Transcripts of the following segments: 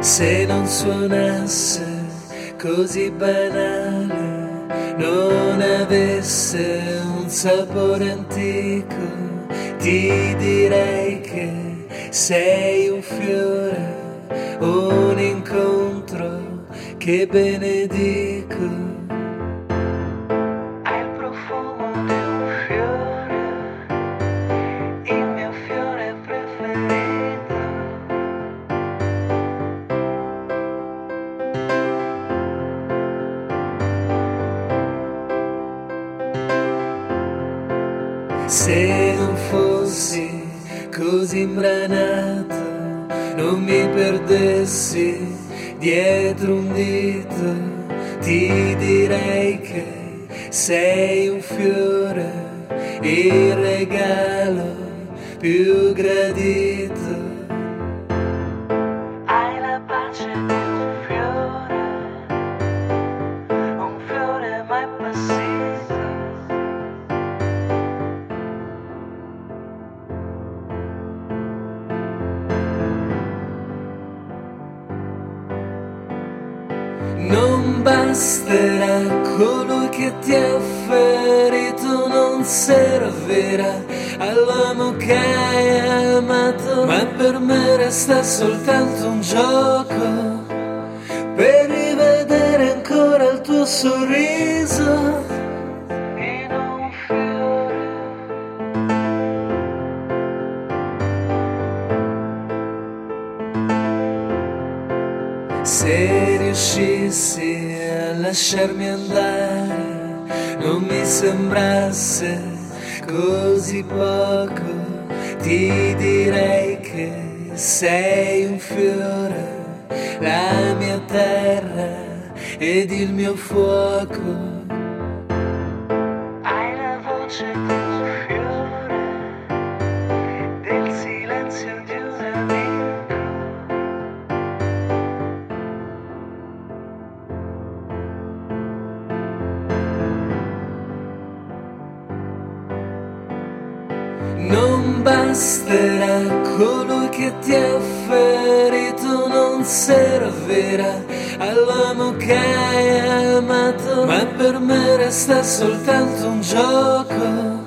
Se non suonasse così banale, non avesse un sapore antico, ti direi che sei un fiore, un incontro che benedico. Se non fossi così imbranato, non mi perdessi dietro un dito, ti direi che sei un fiore, il regalo più gradito. Non basterà colui che ti ha ferito, non servirà all'uomo che hai amato, ma per me resta soltanto un gioco per rivedere ancora il tuo sorriso. In un Se riuscissi lasciarmi andare, non mi sembrasse così poco, ti direi che sei un fiore, la mia terra ed il mio fuoco. Non basterà colui che ti ha ferito, non servirà all'uomo che hai amato, ma per me resta soltanto un gioco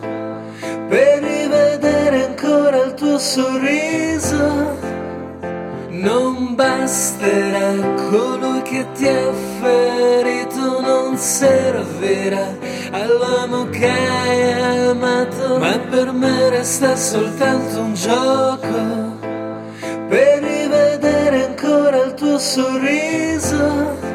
per rivedere ancora il tuo sorriso. Non basterà colui che ti ha ferito, non servirà all'uomo che hai amato, ma per me resta soltanto un gioco per rivedere ancora il tuo sorriso.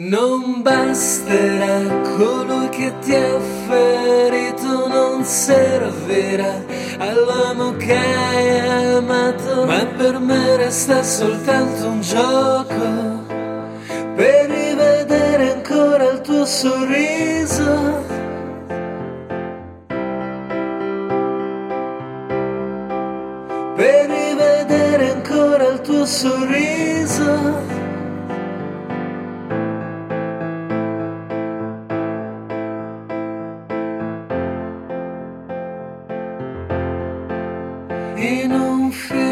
Non basterà colui che ti ha ferito, non servirà all'uomo che hai amato, ma per me resta soltanto un gioco per rivedere ancora il tuo sorriso. Per rivedere ancora il tuo sorriso. In un fiore